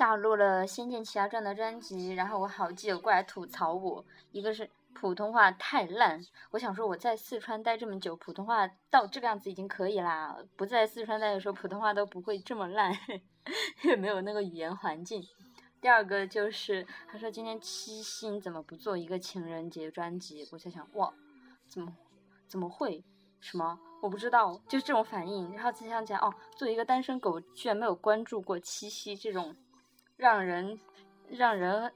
下录了《仙剑奇侠传》的专辑，然后我好基友过来吐槽我，一个是普通话太烂，我想说我在四川待这么久，普通话到这个样子已经可以啦，不在四川待的时候，普通话都不会这么烂，也没有那个语言环境。第二个就是他说今天七夕怎么不做一个情人节专辑？我在想哇，怎么怎么会？什么？我不知道，就这种反应。然后再想起来，哦，作为一个单身狗，居然没有关注过七夕这种让人让人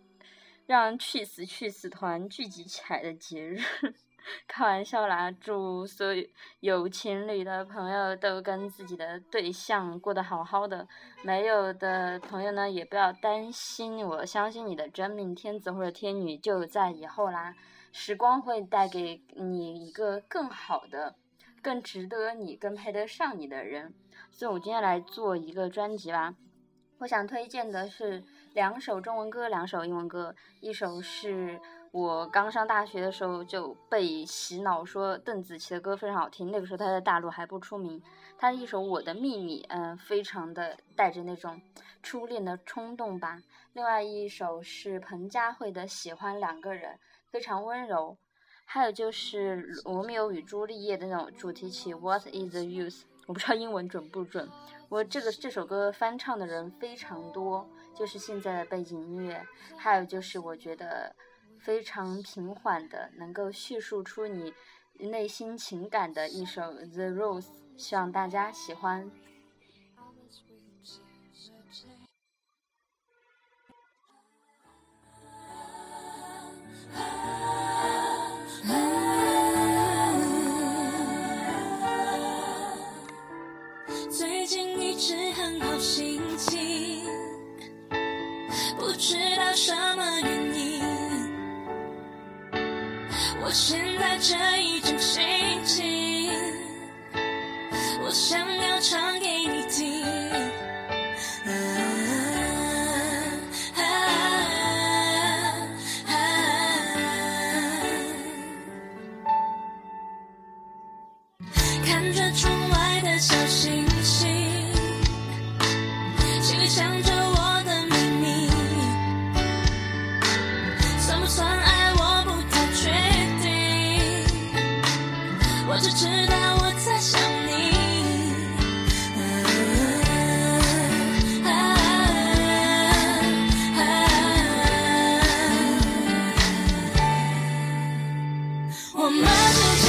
让人去死去死团聚集起来的节日。开玩笑啦！祝所有有情侣的朋友都跟自己的对象过得好好的，没有的朋友呢，也不要担心。我相信你的真命天子或者天女就在以后啦。时光会带给你一个更好的、更值得你、更配得上你的人。所以我今天来做一个专辑吧。我想推荐的是两首中文歌，两首英文歌，一首是。我刚上大学的时候就被洗脑说邓紫棋的歌非常好听，那个时候她在大陆还不出名。她的一首《我的秘密》，嗯，非常的带着那种初恋的冲动吧。另外一首是彭佳慧的《喜欢两个人》，非常温柔。还有就是《罗密欧与朱丽叶》的那种主题曲《What Is the Use》，我不知道英文准不准。我这个这首歌翻唱的人非常多，就是现在的背景音乐。还有就是我觉得。非常平缓的，能够叙述出你内心情感的一首《The Rose》，希望大家喜欢。现在这一种心情，我想要唱给我们之间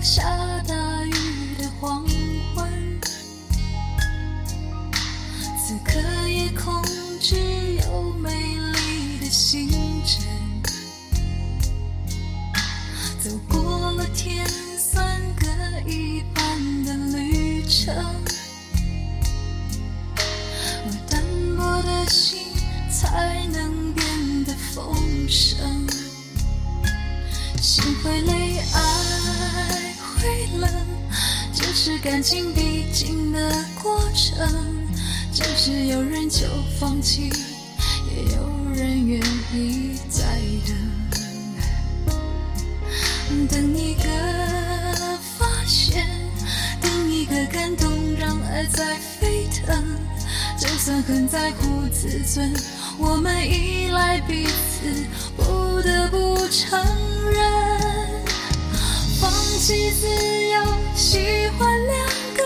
刚的过程。只是有人就放弃，也有人愿意再等。等一个发现，等一个感动，让爱在沸腾。就算很在乎自尊，我们依赖彼此，不得不承认，放弃自由，喜欢两个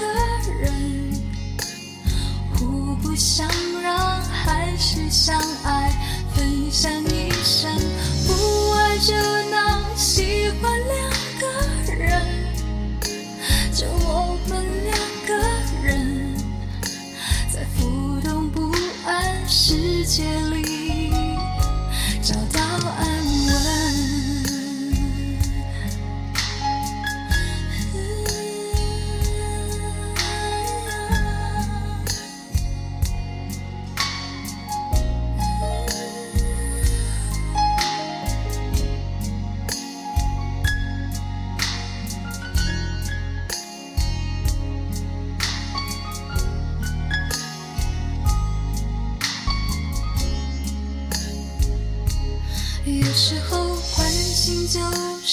个人，互不相让，还是相爱，分享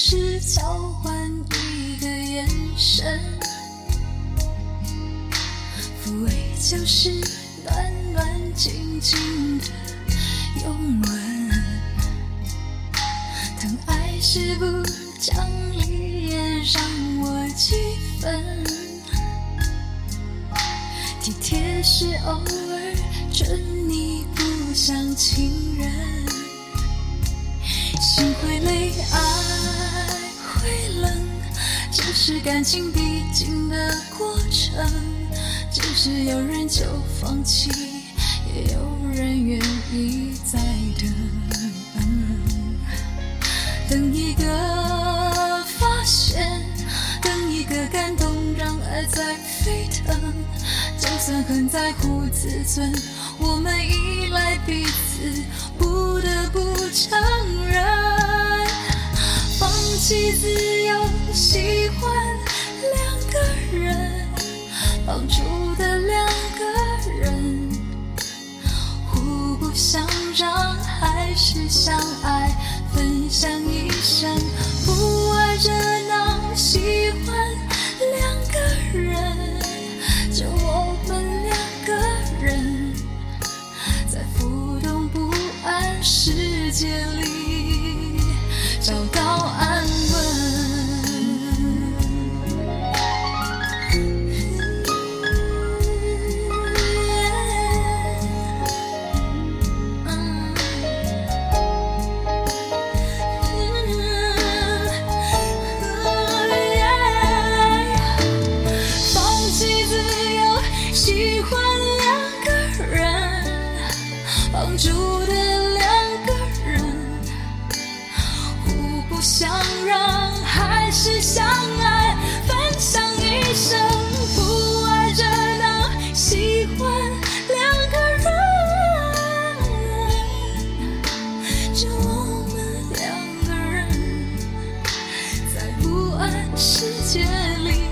是交换一个眼神，抚慰就是暖暖静静的拥吻。疼爱是不讲理也让我几分，体贴是偶尔准你不像情人。心会累，爱，是感情必经的过程。只是有人就放弃，也有人愿意再等。等一个发现，等一个感动，让爱在沸腾。就算很在乎自尊，我们依赖彼此，不得不承认，放弃自由，喜欢两个人，绑住的两个人，互不相让，还是相爱，分享一生，不爱热闹，喜欢两个人。就我们两个人，在浮动不安世界里找到安稳。界里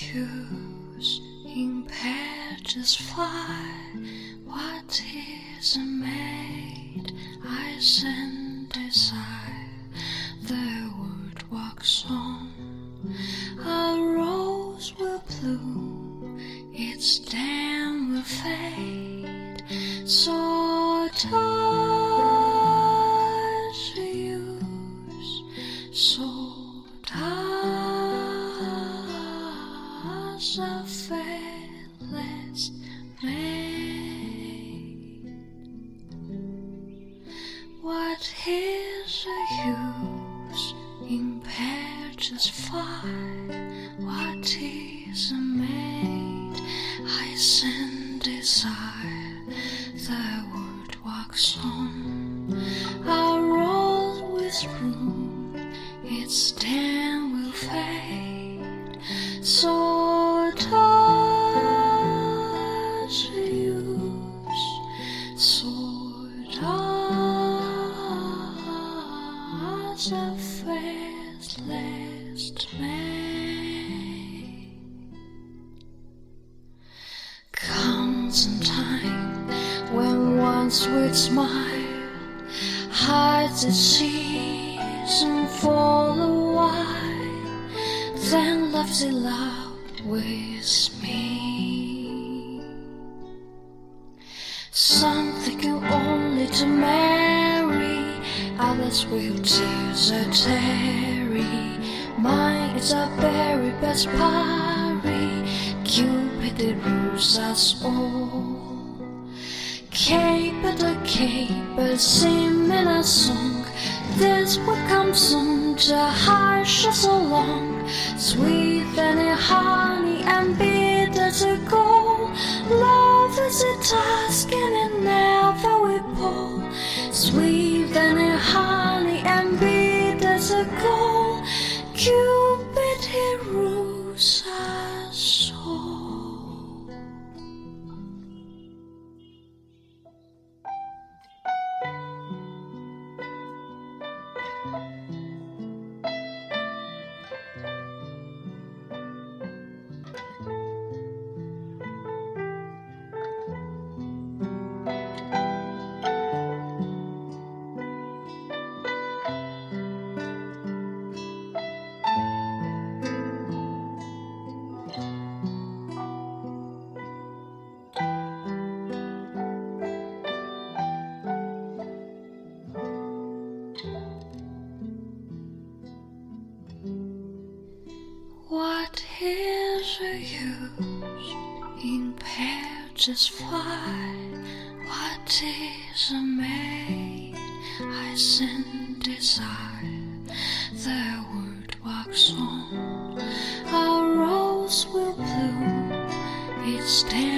Shoes in patches fly. What is made? I send. lies in desire. the word walks on. Our road with room. It's dead. let it cease and fall away, then left it love with me. Something only to marry, ah, others will tears are tarry. Mine is our very best party, Cupid it rules us all. Caper a caper, sing in a song. This will come soon to hush us along. Sweet pages fly? What is a maid I send desire? The word walks on. A rose will bloom, its stem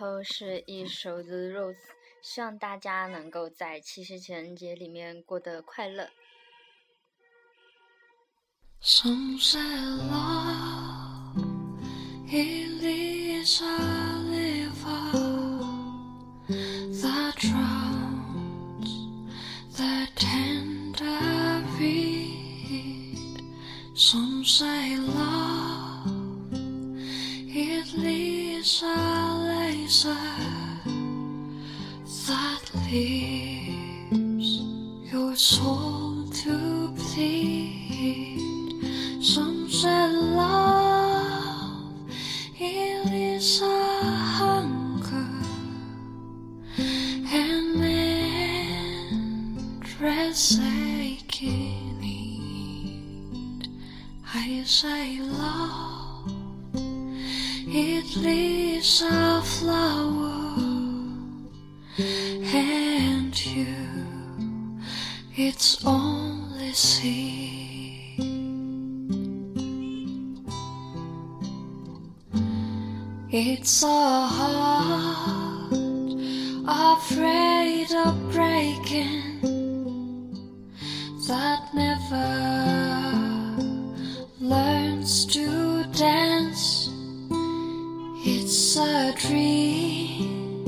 后是一首 The Rose，希望大家能够在七夕情人节里面过得快乐。Some say love, it a river that drowns the tender feet. Some say love, it leaves a laser that leaves your soul to bleed. Some say love, it is a hunger, and men dress aching need. I say love, it a flower and you, it's only seed. It's a heart afraid of breaking that never learns to dance. It's a dream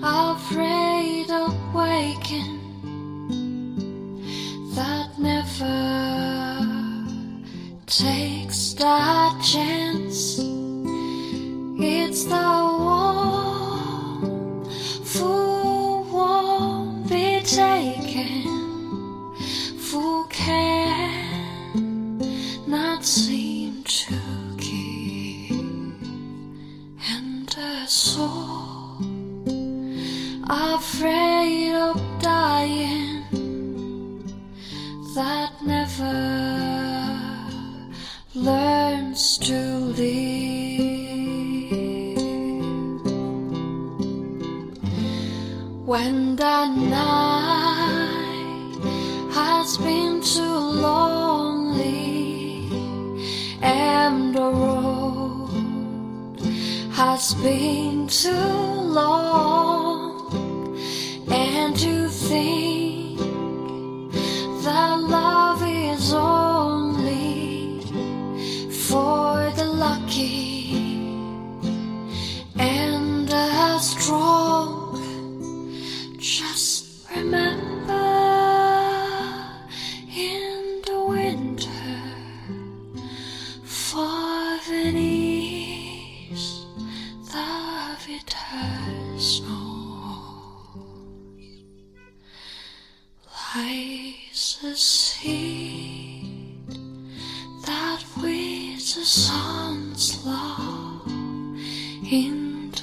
afraid of waking that never takes that chance. It's the one who won't be taken, who can not seem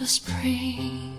just pray.